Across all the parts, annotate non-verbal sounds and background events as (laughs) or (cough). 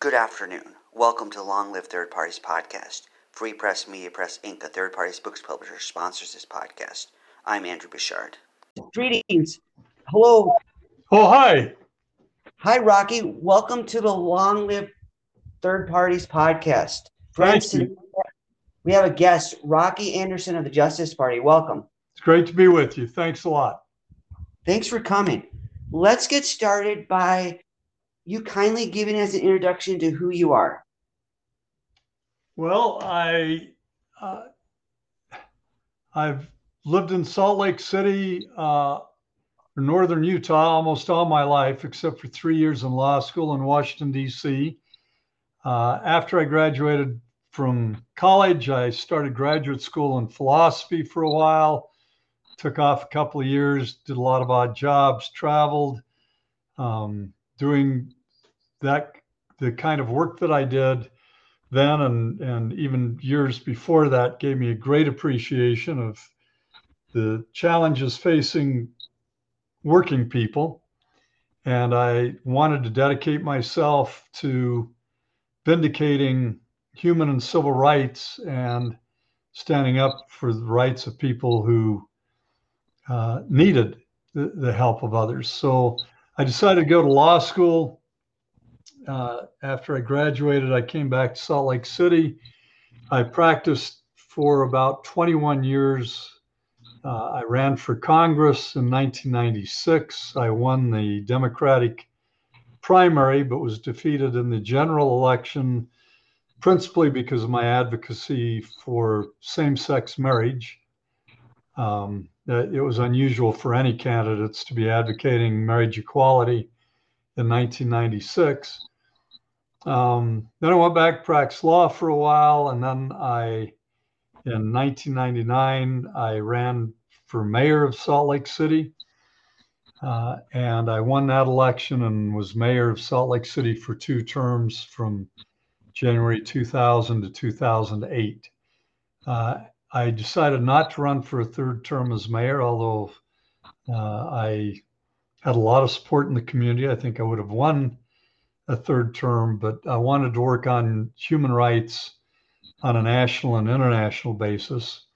Good afternoon. Welcome to Long Live Third Parties Podcast. Free Press Media Press Inc., a third parties books publisher, sponsors this podcast. I'm Andrew Bouchard. Greetings. Hello. Oh, hi. Hi, Rocky. Welcome to the Long Live Third Parties Podcast. Friends, Thank you. we have a guest, Rocky Anderson of the Justice Party. Welcome. It's great to be with you. Thanks a lot. Thanks for coming. Let's get started by you kindly giving us an introduction to who you are. Well, I uh, I've lived in Salt Lake City, uh, northern Utah, almost all my life, except for three years in law school in Washington D.C. Uh, after I graduated from college, I started graduate school in philosophy for a while. Took off a couple of years, did a lot of odd jobs, traveled, um, doing that the kind of work that I did then and and even years before that gave me a great appreciation of the challenges facing working people and I wanted to dedicate myself to vindicating human and civil rights and standing up for the rights of people who uh, needed the, the help of others. So I decided to go to law school uh, after I graduated, I came back to Salt Lake City. I practiced for about 21 years. Uh, I ran for Congress in 1996. I won the Democratic primary, but was defeated in the general election, principally because of my advocacy for same sex marriage. Um, it was unusual for any candidates to be advocating marriage equality in 1996. Um, then I went back to practice law for a while, and then I, in 1999, I ran for mayor of Salt Lake City, uh, and I won that election and was mayor of Salt Lake City for two terms from January 2000 to 2008. Uh, I decided not to run for a third term as mayor, although uh, I had a lot of support in the community. I think I would have won a third term, but I wanted to work on human rights on a national and international basis.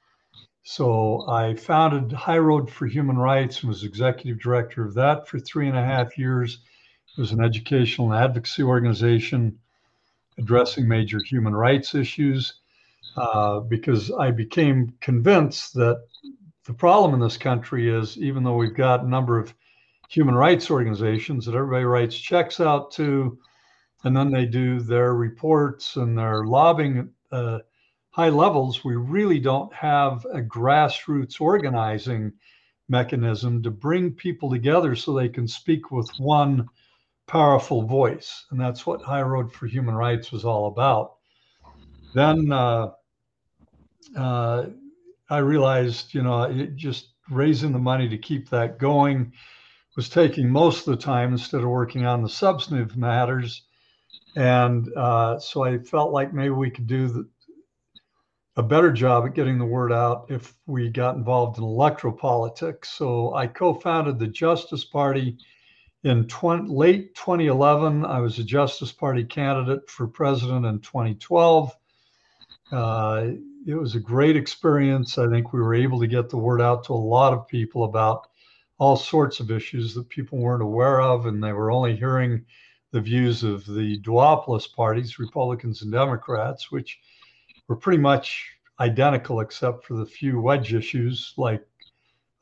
So I founded High Road for Human Rights and was executive director of that for three and a half years. It was an educational and advocacy organization addressing major human rights issues uh, because I became convinced that the problem in this country is even though we've got a number of human rights organizations that everybody writes checks out to, and then they do their reports and their lobbying uh, high levels. We really don't have a grassroots organizing mechanism to bring people together so they can speak with one powerful voice. And that's what High Road for Human Rights was all about. Then uh, uh, I realized, you know, it, just raising the money to keep that going was taking most of the time instead of working on the substantive matters. And uh, so I felt like maybe we could do the, a better job at getting the word out if we got involved in electoral politics. So I co founded the Justice Party in 20, late 2011. I was a Justice Party candidate for president in 2012. Uh, it was a great experience. I think we were able to get the word out to a lot of people about all sorts of issues that people weren't aware of, and they were only hearing the views of the duopolis parties, Republicans and Democrats, which were pretty much identical except for the few wedge issues like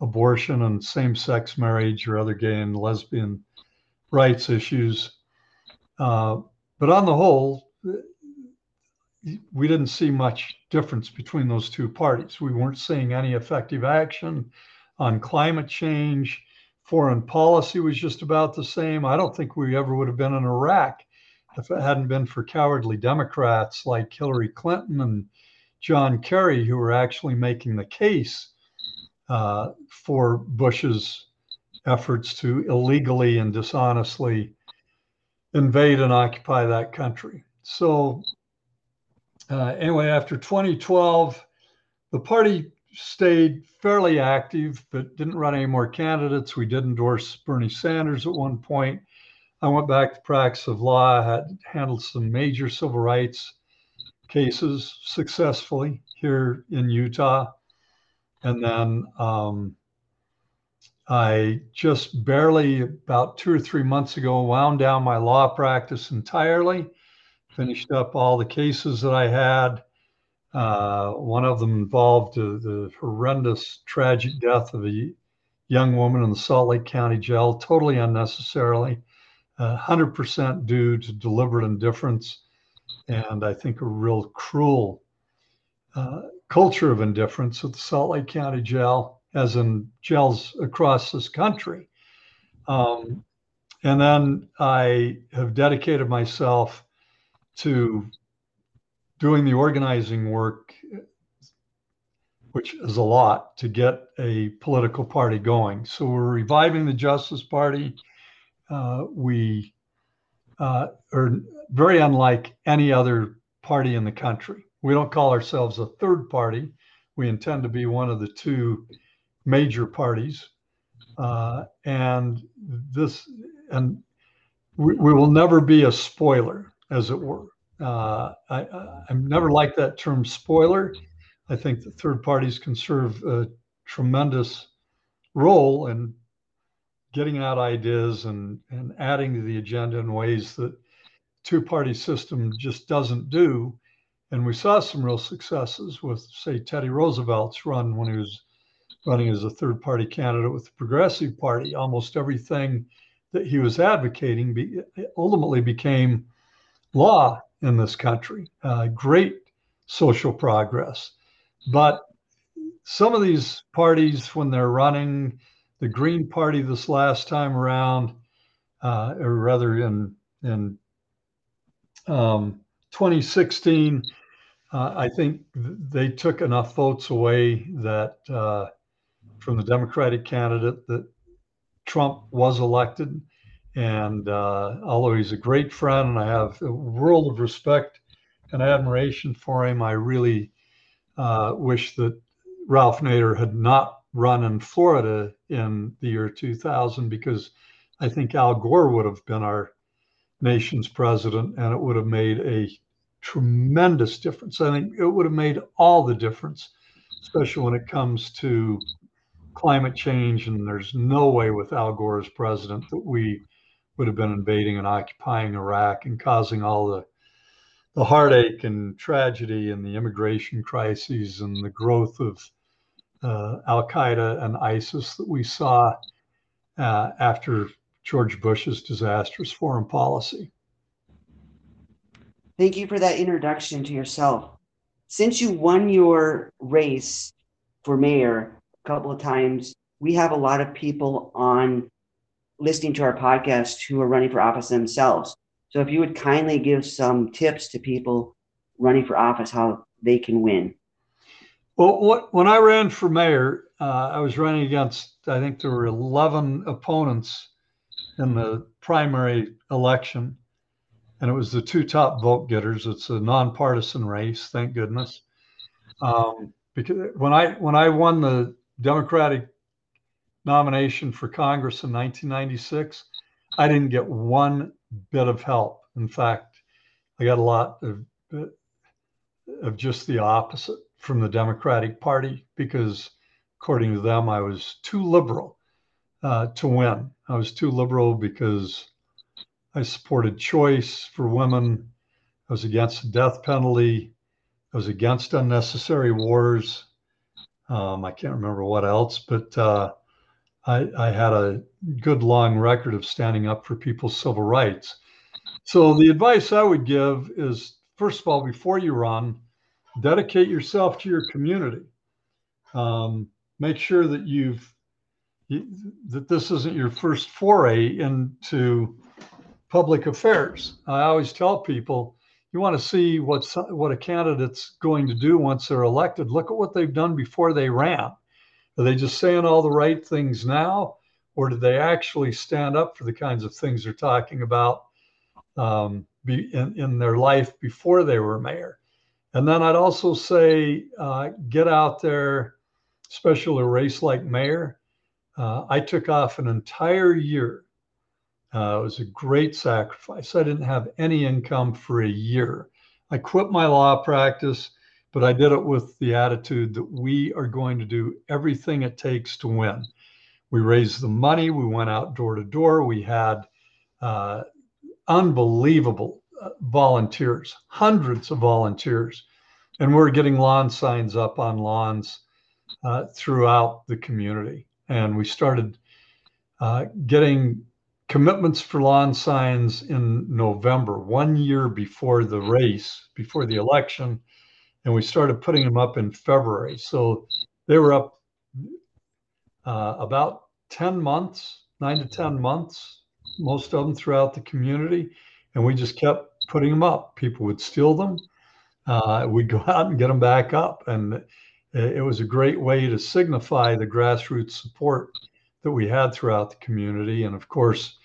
abortion and same sex marriage or other gay and lesbian rights issues. Uh, but on the whole, we didn't see much difference between those two parties. We weren't seeing any effective action on climate change. Foreign policy was just about the same. I don't think we ever would have been in Iraq if it hadn't been for cowardly Democrats like Hillary Clinton and John Kerry, who were actually making the case uh, for Bush's efforts to illegally and dishonestly invade and occupy that country. So, uh, anyway, after 2012, the party stayed fairly active, but didn't run any more candidates. We did endorse Bernie Sanders at one point. I went back to practice of law. Had handled some major civil rights cases successfully here in Utah. And then um, I just barely, about two or three months ago, wound down my law practice entirely, finished up all the cases that I had. Uh, one of them involved uh, the horrendous, tragic death of a young woman in the Salt Lake County Jail, totally unnecessarily, uh, 100% due to deliberate indifference and I think a real cruel uh, culture of indifference at the Salt Lake County Jail, as in jails across this country. Um, and then I have dedicated myself to doing the organizing work, which is a lot to get a political party going. So we're reviving the Justice Party. Uh, we uh, are very unlike any other party in the country. We don't call ourselves a third party. We intend to be one of the two major parties. Uh, and this, and we, we, will never be a spoiler, as it were. Uh, I, I, never like that term spoiler. I think that third parties can serve a tremendous role in getting out ideas and, and adding to the agenda in ways that two-party system just doesn't do. And we saw some real successes with, say, Teddy Roosevelt's run when he was running as a third-party candidate with the Progressive Party. Almost everything that he was advocating be, ultimately became law in this country. Uh, great social progress. But some of these parties, when they're running, the Green Party this last time around, uh, or rather in in um, 2016, uh, I think they took enough votes away that uh, from the Democratic candidate that Trump was elected. And uh, although he's a great friend and I have a world of respect and admiration for him, I really uh, wish that Ralph Nader had not run in Florida in the year 2000 because I think Al Gore would have been our nation's president, and it would have made a tremendous difference. I think it would have made all the difference, especially when it comes to climate change. And there's no way with Al Gore as president that we would have been invading and occupying Iraq and causing all the the heartache and tragedy and the immigration crises and the growth of uh, Al Qaeda and ISIS that we saw uh, after George Bush's disastrous foreign policy. Thank you for that introduction to yourself. Since you won your race for mayor a couple of times, we have a lot of people on listening to our podcast who are running for office themselves. So if you would kindly give some tips to people running for office, how they can win. Well, when I ran for mayor, uh, I was running against, I think there were 11 opponents in the primary election, and it was the two top vote getters. It's a nonpartisan race, thank goodness. Um, because when I when I won the Democratic nomination for Congress in 1996, I didn't get one bit of help. In fact, I got a lot of of just the opposite from the Democratic Party because, according to them, I was too liberal uh, to win. I was too liberal because I supported choice for women. I was against the death penalty. I was against unnecessary wars. Um, I can't remember what else, but uh, I, I, had a good long record of standing up for people's civil rights. So the advice I would give is, first of all, before you run, dedicate yourself to your community. Um, make sure that you've that this isn't your first foray into public affairs. I always tell people, you want to see what's what a candidate's going to do once they're elected. Look at what they've done before they ran. Are they just saying all the right things now, or did they actually stand up for the kinds of things they're talking about um, be in, in their life before they were mayor? And then I'd also say, uh, get out there, especially a race like mayor uh, I took off an entire year Uh, it was a great sacrifice. I didn't have any income for a year. I quit my law practice, but I did it with the attitude that we are going to do everything it takes to win. We raised the money. We went out door to door. We had uh, unbelievable uh, volunteers, hundreds of volunteers. And we're getting lawn signs up on lawns uh, throughout the community. And we started uh, getting commitments for lawn signs in November, one year before the race, before the election. And we started putting them up in February. So they were up uh, about 10 months, nine to 10 months, most of them throughout the community. And we just kept putting them up. People would steal them. Uh, we'd go (laughs) out and get them back up. And it was a great way to signify the grassroots support that we had throughout the community. And of course,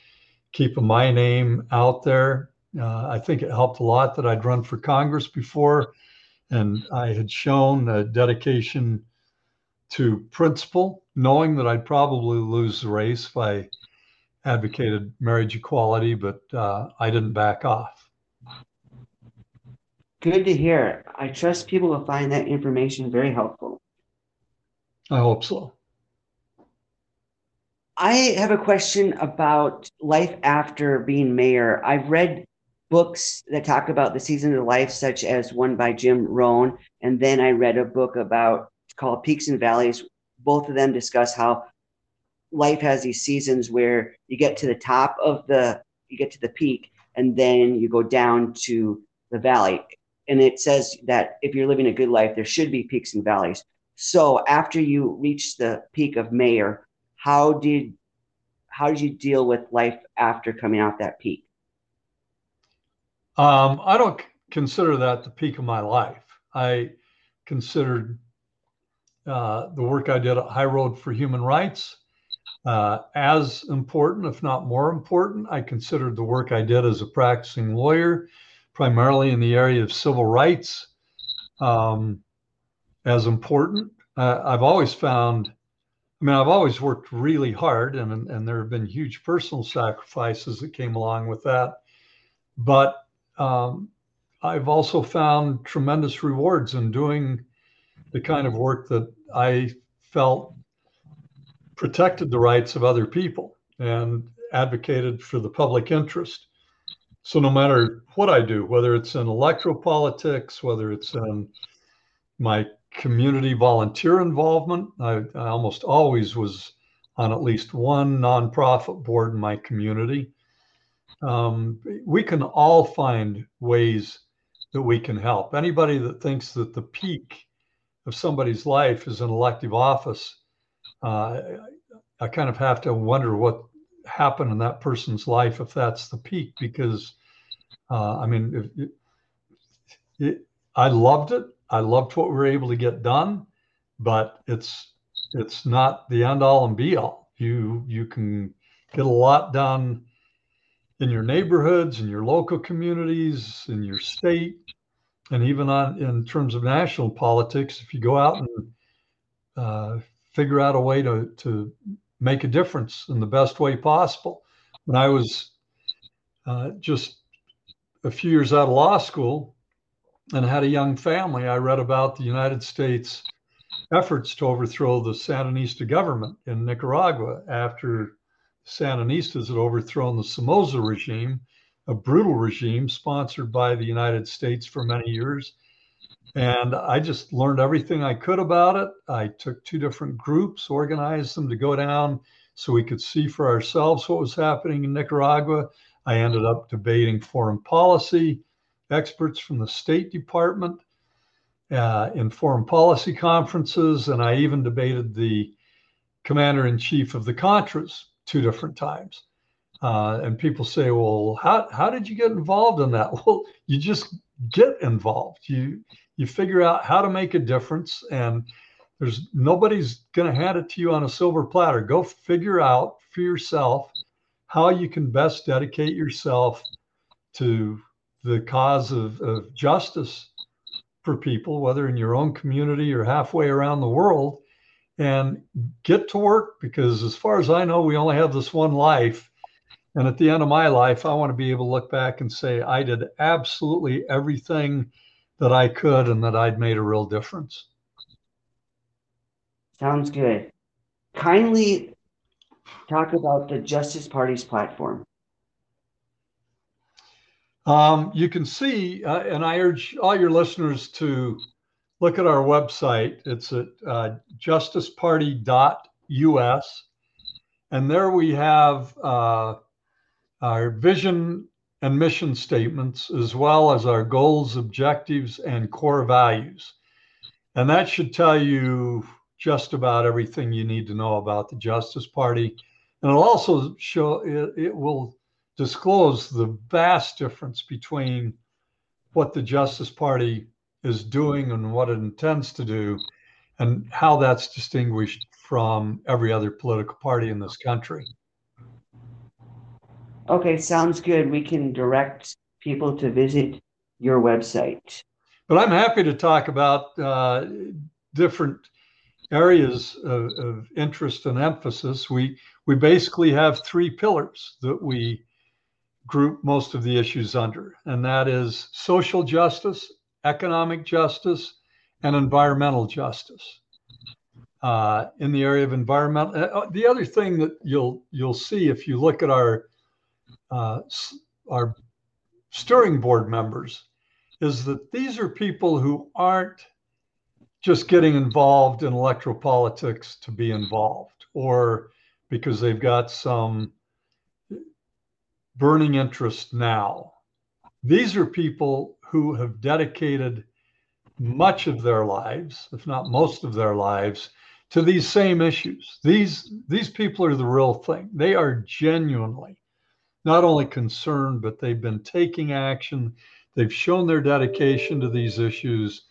keeping my name out there. Uh, I think it helped a lot that I'd run for Congress before and I had shown a dedication to principle, knowing that I'd probably lose the race if I advocated marriage equality, but uh, I didn't back off. Good to hear. I trust people will find that information very helpful. I hope so. I have a question about life after being mayor. I've read books that talk about the seasons of life, such as one by Jim Rohn, and then I read a book about called Peaks and Valleys. Both of them discuss how life has these seasons where you get to the top of the you get to the peak and then you go down to the valley. And it says that if you're living a good life there should be peaks and valleys. So after you reach the peak of mayor how did how did you deal with life after coming out that peak um, i don't consider that the peak of my life i considered uh, the work I did at High Road for Human Rights uh, as important, if not more important. I considered the work I did as a practicing lawyer, primarily in the area of civil rights, um, as important. Uh, I've always found, I mean, I've always worked really hard, and, and there have been huge personal sacrifices that came along with that. But um, I've also found tremendous rewards in doing the kind of work that I felt protected the rights of other people and advocated for the public interest. So no matter what I do, whether it's in electoral politics, whether it's in my community volunteer involvement, I, I almost always was on at least one nonprofit board in my community. Um, we can all find ways that we can help. Anybody that thinks that the peak of somebody's life is an elective office, uh, I kind of have to wonder what happened in that person's life if that's the peak. Because, uh, I mean, it, it, I loved it. I loved what we were able to get done, but it's it's not the end all and be all. You you can get a lot done in your neighborhoods, in your local communities, in your state, and even on in terms of national politics, if you go out and uh, figure out a way to to make a difference in the best way possible. When I was uh, just a few years out of law school and had a young family, I read about the United States efforts to overthrow the Sandinista government in Nicaragua after Sandinistas had overthrown the Somoza regime a brutal regime sponsored by the United States for many years. And I just learned everything I could about it. I took two different groups, organized them to go down so we could see for ourselves what was happening in Nicaragua. I ended up debating foreign policy, experts from the State Department uh, in foreign policy conferences, and I even debated the commander in chief of the Contras two different times. Uh, and people say, well, how, how did you get involved in that? (laughs) Well, you just get involved. You, you figure out how to make a difference and there's nobody's going to hand it to you on a silver platter. Go figure out for yourself how you can best dedicate yourself to the cause of, of justice for people, whether in your own community or halfway around the world, and get to work because, as far as I know, we only have this one life And at the end of my life, I want to be able to look back and say I did absolutely everything that I could and that I'd made a real difference. Sounds good. Kindly talk about the Justice Party's platform. Um, you can see, uh, and I urge all your listeners to look at our website. It's at uh, justiceparty.us. And there we have uh, our vision and mission statements, as well as our goals, objectives, and core values. And that should tell you just about everything you need to know about the Justice Party. And it'll also show, it, it will disclose the vast difference between what the Justice Party is doing and what it intends to do, and how that's distinguished from every other political party in this country. Okay, sounds good. We can direct people to visit your website. But I'm happy to talk about uh, different areas of, of, interest and emphasis. We we basically have three pillars that we group most of the issues under, and that is social justice, economic justice, and environmental justice. Uh, in the area of environmental, uh, the other thing that you'll you'll see if you look at our uh, our steering board members is that these are people who aren't just getting involved in electoral politics to be involved or because they've got some burning interest now. These are people who have dedicated much of their lives, if not most of their lives, to these same issues. These these people are the real thing. They are genuinely not only concerned, but they've been taking action. They've shown their dedication to these issues,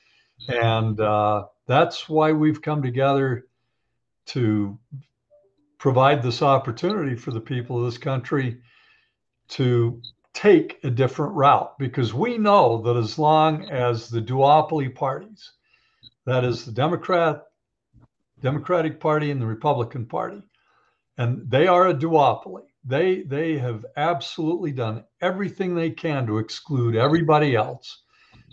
and uh, that's why we've come together to provide this opportunity for the people of this country to take a different route because we know that as long as the duopoly parties, that is the Democrat, Democratic Party and the Republican Party, and they are a duopoly. They they have absolutely done everything they can to exclude everybody else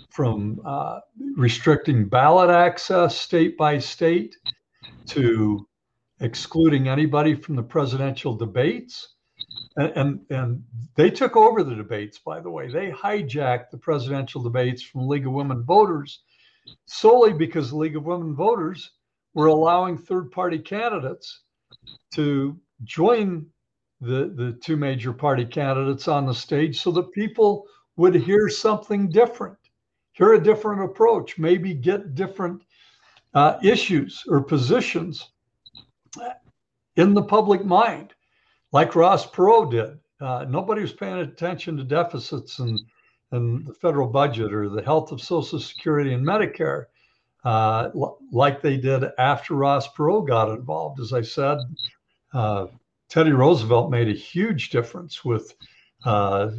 from uh, restricting ballot access state by state to excluding anybody from the presidential debates and, and, they took over the debates, by the way. They hijacked the presidential debates from League of Women Voters solely because League of Women Voters were allowing third party candidates to join the, the two major party candidates on the stage so that people would hear something different, hear a different approach, maybe get different uh, issues or positions in the public mind like Ross Perot did. Uh, nobody was paying attention to deficits and, and the federal budget or the health of Social Security and Medicare uh, l- like they did after Ross Perot got involved. As I said, uh, Teddy Roosevelt made a huge difference with uh,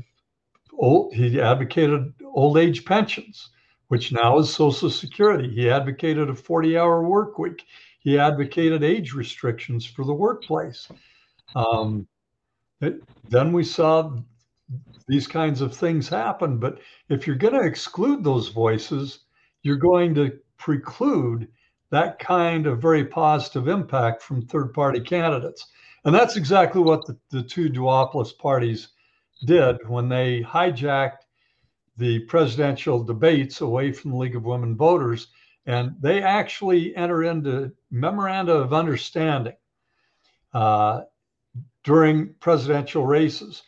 old, he advocated old age pensions, which now is Social Security. He advocated a 40 hour work week. He advocated age restrictions for the workplace. Um, it, then we saw these kinds of things happen. But if you're going to exclude those voices, you're going to preclude that kind of very positive impact from third party candidates. And that's exactly what the, the two duopolis parties did when they hijacked the presidential debates away from the League of Women Voters. And they actually enter into memoranda of understanding uh, during presidential races,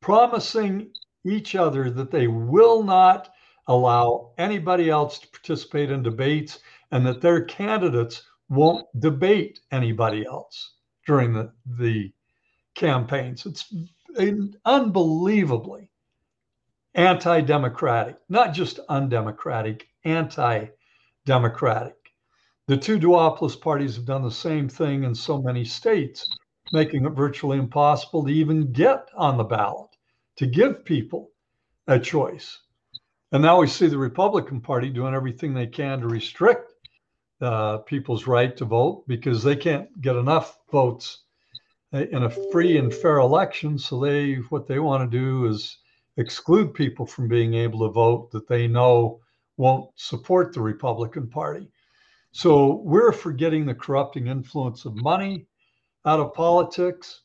promising each other that they will not allow anybody else to participate in debates and that their candidates won't debate anybody else during the, the campaigns. It's unbelievably anti democratic, not just undemocratic, anti democratic. The two duopolis parties have done the same thing in so many states making it virtually impossible to even get on the ballot to give people a choice. And now we see the Republican Party doing everything they can to restrict uh, people's right to vote because they can't get enough votes in a free and fair election. So they what they want to do is exclude people from being able to vote that they know won't support the Republican Party. So we're forgetting the corrupting influence of money out of politics.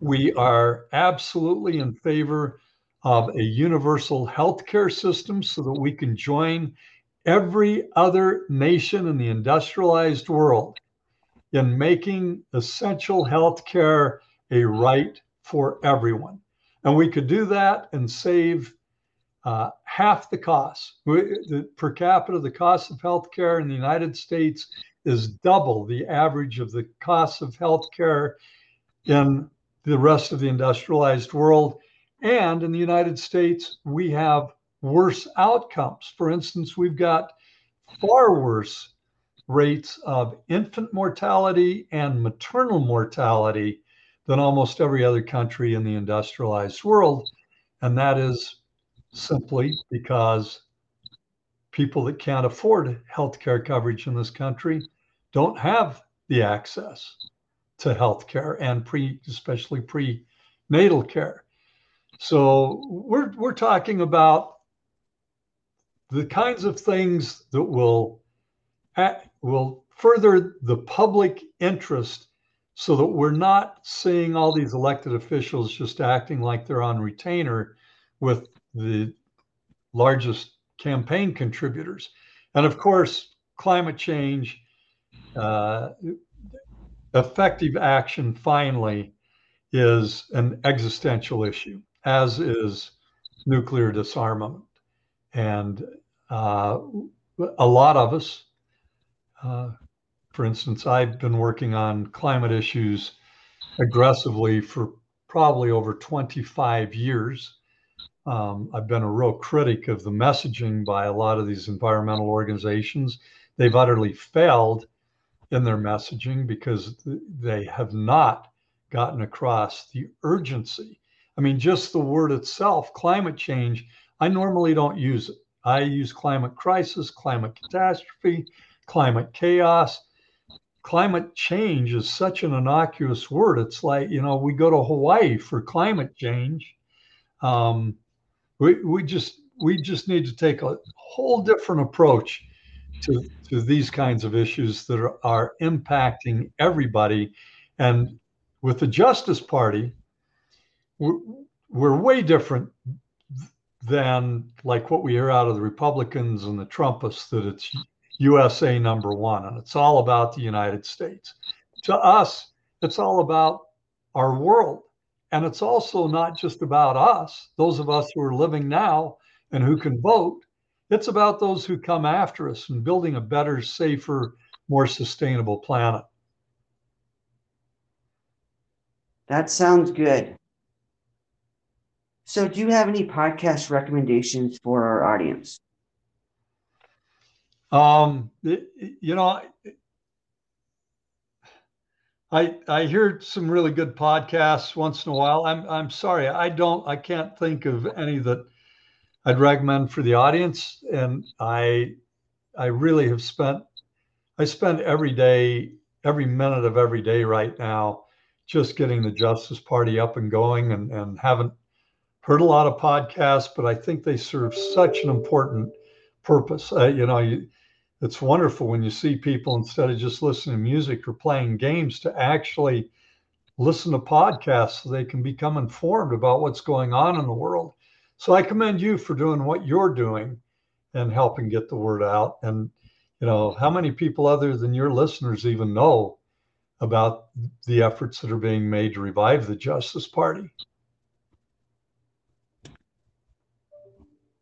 We are absolutely in favor of a universal health care system so that we can join every other nation in the industrialized world in making essential health care a right for everyone. And we could do that and save uh, half the cost. The, per capita, the cost of health care in the United States is double the average of the cost of health care in the rest of the industrialized world. And in the United States, we have worse outcomes. For instance, we've got far worse rates of infant mortality and maternal mortality than almost every other country in the industrialized world. And that is simply because people that can't afford health care coverage in this country don't have the access to health care and pre especially prenatal care. So we're we're talking about the kinds of things that will will further the public interest so that we're not seeing all these elected officials just acting like they're on retainer with the largest campaign contributors. And of course, climate change, uh, effective action finally is an existential issue, as is nuclear disarmament. And uh, a lot of us, uh, for instance, I've been working on climate issues aggressively for probably over 25 years. Um, I've been a real critic of the messaging by a lot of these environmental organizations. They've utterly failed in their messaging because they have not gotten across the urgency. I mean, just the word itself, climate change, I normally don't use it. I use climate crisis, climate catastrophe, climate chaos. Climate change is such an innocuous word. It's like, you know, we go to Hawaii for climate change. Um, we, we just we just need to take a whole different approach to, to these kinds of issues that are, are impacting everybody. And with the Justice Party, we're, we're way different than like what we hear out of the Republicans and the Trumpists that it's USA number one and it's all about the United States. To us, it's all about our world. And it's also not just about us, those of us who are living now and who can vote. It's about those who come after us and building a better, safer, more sustainable planet. That sounds good. So, do you have any podcast recommendations for our audience? Um, you know, I I hear some really good podcasts once in a while. I'm I'm sorry, I don't I can't think of any that I'd recommend for the audience. And I I really have spent I spend every day, every minute of every day right now, just getting the Justice Party up and going and, and haven't heard a lot of podcasts, but I think they serve such an important purpose. Uh, you know, you, it's wonderful when you see people instead of just listening to music or playing games to actually listen to podcasts so they can become informed about what's going on in the world. So I commend you for doing what you're doing and helping get the word out. And you know, how many people other than your listeners even know about the efforts that are being made to revive the Justice Party?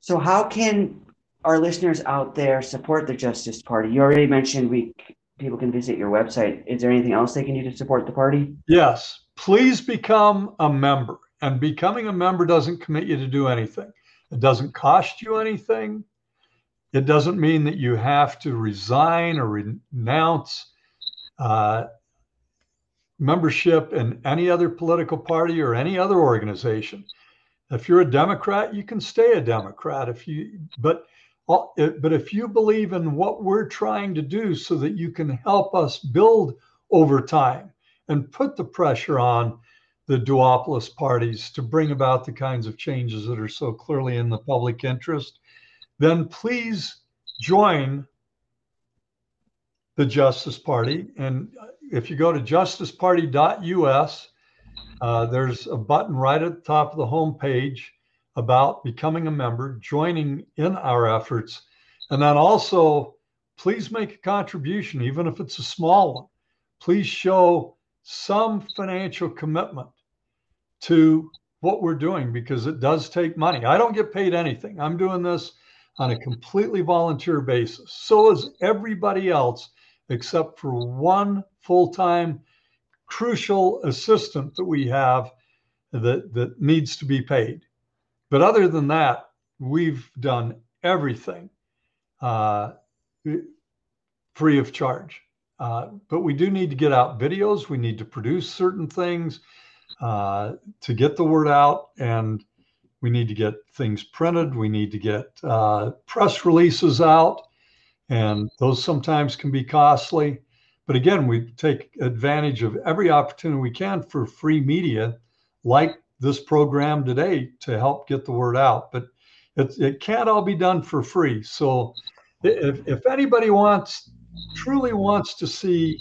So how can our listeners out there support the Justice Party? You already mentioned we people can visit your website. Is there anything else they can do to support the party? Yes. Please become a member. And becoming a member doesn't commit you to do anything. It doesn't cost you anything. It doesn't mean that you have to resign or renounce uh, membership in any other political party or any other organization. If you're a Democrat, you can stay a Democrat. If you, but but if you believe in what we're trying to do so that you can help us build over time and put the pressure on the duopolis parties to bring about the kinds of changes that are so clearly in the public interest, then please join the Justice Party. And if you go to justiceparty.us, uh, there's a button right at the top of the home page about becoming a member, joining in our efforts, and then also please make a contribution, even if it's a small one. Please show some financial commitment to what we're doing because it does take money. I don't get paid anything. I'm doing this on a completely volunteer basis. So is everybody else, except for one full time crucial assistant that we have that, that needs to be paid. But other than that, we've done everything uh, free of charge. Uh, but we do need to get out videos. We need to produce certain things uh, to get the word out, and we need to get things printed. We need to get uh, press releases out, and those sometimes can be costly. But again, we take advantage of every opportunity we can for free media, like this program today, to help get the word out. But it, it can't all be done for free. So if, if anybody wants, truly wants to see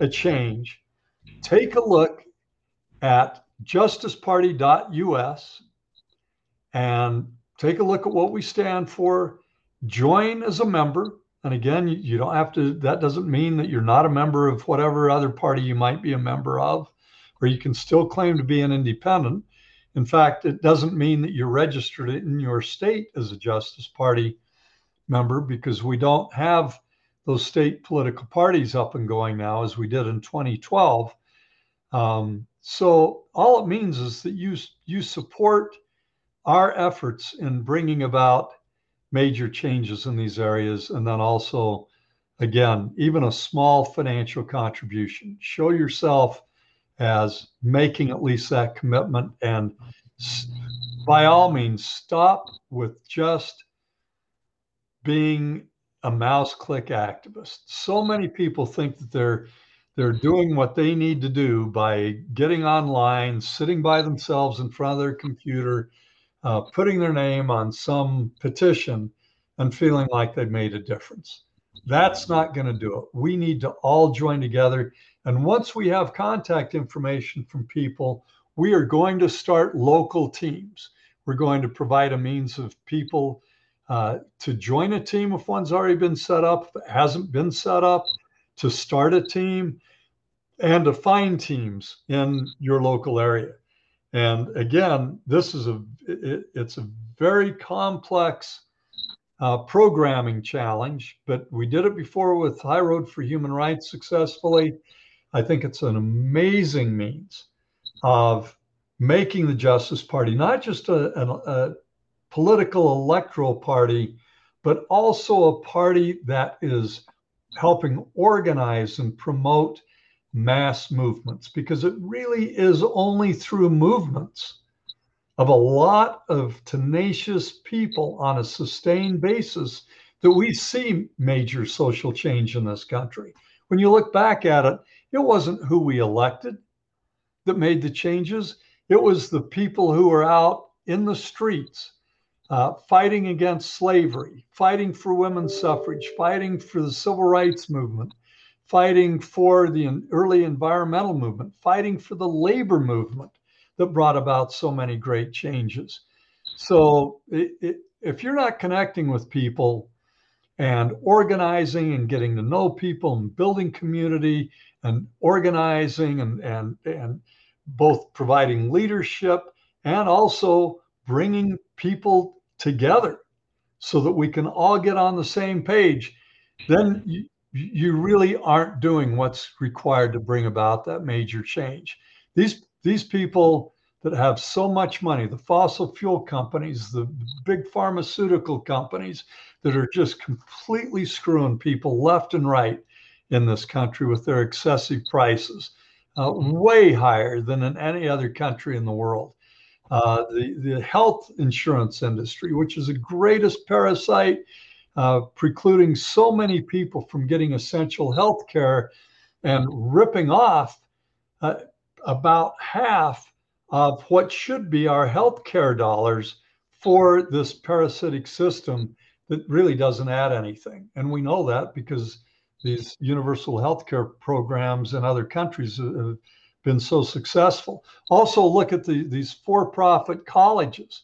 a change, take a look at justiceparty.us and take a look at what we stand for. Join as a member. And again, you don't have to, that doesn't mean that you're not a member of whatever other party you might be a member of, or you can still claim to be an independent. In fact, it doesn't mean that you're registered in your state as a Justice Party member because we don't have those state political parties up and going now as we did in 2012. Um, so all it means is that you you support our efforts in bringing about major changes in these areas, and then also, again, even a small financial contribution. Show yourself as making at least that commitment, and by all means, stop with just being a mouse click activist. So many people think that they're they're doing what they need to do by getting online, sitting by themselves in front of their computer, uh, putting their name on some petition, and feeling like they've made a difference. That's not going to do it. We need to all join together. And once we have contact information from people, we are going to start local teams. We're going to provide a means of people uh, to join a team if one's already been set up, hasn't been set up, to start a team and to find teams in your local area. And again, this is a it, it's a very complex uh, programming challenge, but we did it before with High Road for Human Rights successfully. I think it's an amazing means of making the Justice Party not just a, a, a political electoral party, but also a party that is helping organize and promote mass movements because it really is only through movements of a lot of tenacious people on a sustained basis that we see major social change in this country. When you look back at it, it wasn't who we elected that made the changes, it was the people who were out in the streets uh, fighting against slavery, fighting for women's suffrage, fighting for the civil rights movement, fighting for the early environmental movement, fighting for the labor movement that brought about so many great changes. So it, it, if you're not connecting with people and organizing and getting to know people and building community and organizing and, and, and both providing leadership and also bringing people together so that we can all get on the same page, then you, you really aren't doing what's required to bring about that major change. These these people that have so much money, the fossil fuel companies, the big pharmaceutical companies that are just completely screwing people left and right in this country with their excessive prices, uh, way higher than in any other country in the world. Uh, the, the health insurance industry, which is the greatest parasite uh, precluding so many people from getting essential health care and ripping off uh, about half of what should be our healthcare dollars for this parasitic system that really doesn't add anything. And we know that because these universal healthcare programs in other countries have been so successful. Also, look at the, these for profit colleges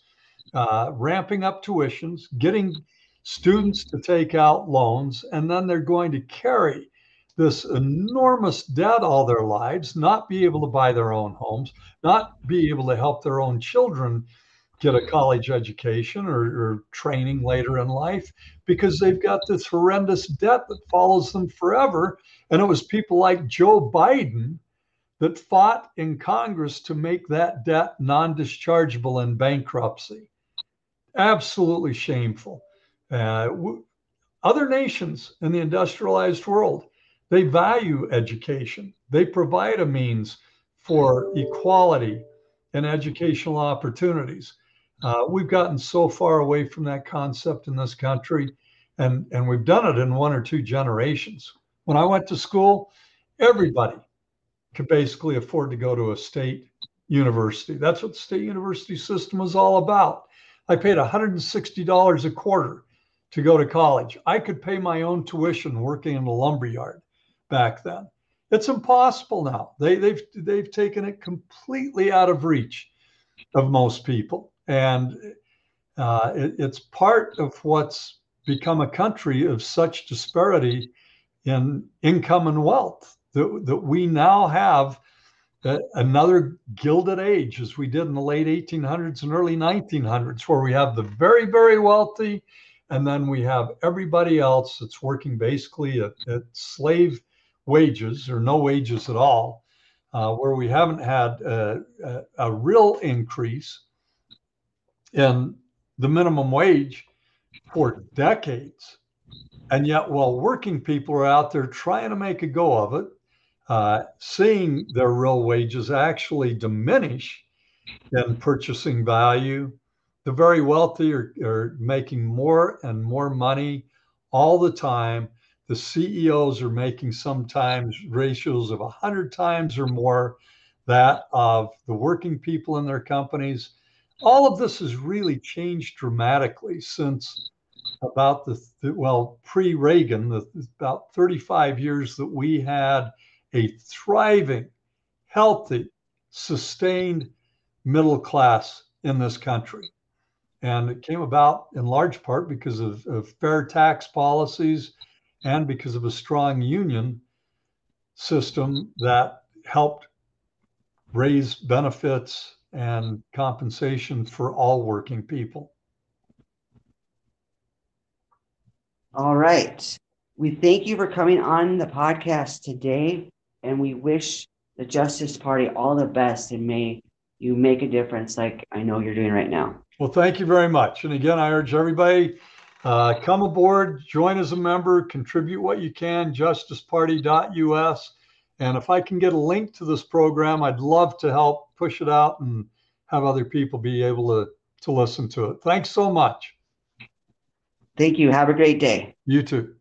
uh, ramping up tuitions, getting students to take out loans, and then they're going to carry this enormous debt all their lives, not be able to buy their own homes, not be able to help their own children get a college education or, or, training later in life because they've got this horrendous debt that follows them forever. And it was people like Joe Biden that fought in Congress to make that debt non dischargeable in bankruptcy. Absolutely shameful. Uh, other nations in the industrialized world, they value education. They provide a means for equality and educational opportunities. Uh, we've gotten so far away from that concept in this country, and, and we've done it in one or two generations. When I went to school, everybody could basically afford to go to a state university. That's what the state university system was all about. I paid $160 a quarter to go to college. I could pay my own tuition working in a lumber yard back then. It's impossible now. They, they've they've taken it completely out of reach of most people and uh, it, it's part of what's become a country of such disparity in income and wealth that, that we now have a, another gilded age as we did in the late 1800s and early 1900s where we have the very very wealthy and then we have everybody else that's working basically at, at slave wages or no wages at all uh, where we haven't had a, a, a real increase in the minimum wage for decades. And yet, while working people are out there trying to make a go of it, uh, seeing their real wages actually diminish in purchasing value, the very wealthy are, are making more and more money all the time. The CEOs are making sometimes ratios of 100 times or more that of the working people in their companies all of this has really changed dramatically since about the, well pre-Reagan, the, about 35 years that we had a thriving, healthy, sustained middle class in this country. And it came about in large part because of, of fair tax policies and because of a strong union system that helped raise benefits and compensation for all working people. All right. We thank you for coming on the podcast today, and we wish the Justice Party all the best and may you make a difference like I know you're doing right now. Well, thank you very much. And again, I urge everybody uh, come aboard, join as a member, contribute what you can, justiceparty.us. And if I can get a link to this program, I'd love to help push it out and have other people be able to, to listen to it. Thanks so much. Thank you. Have a great day. You too.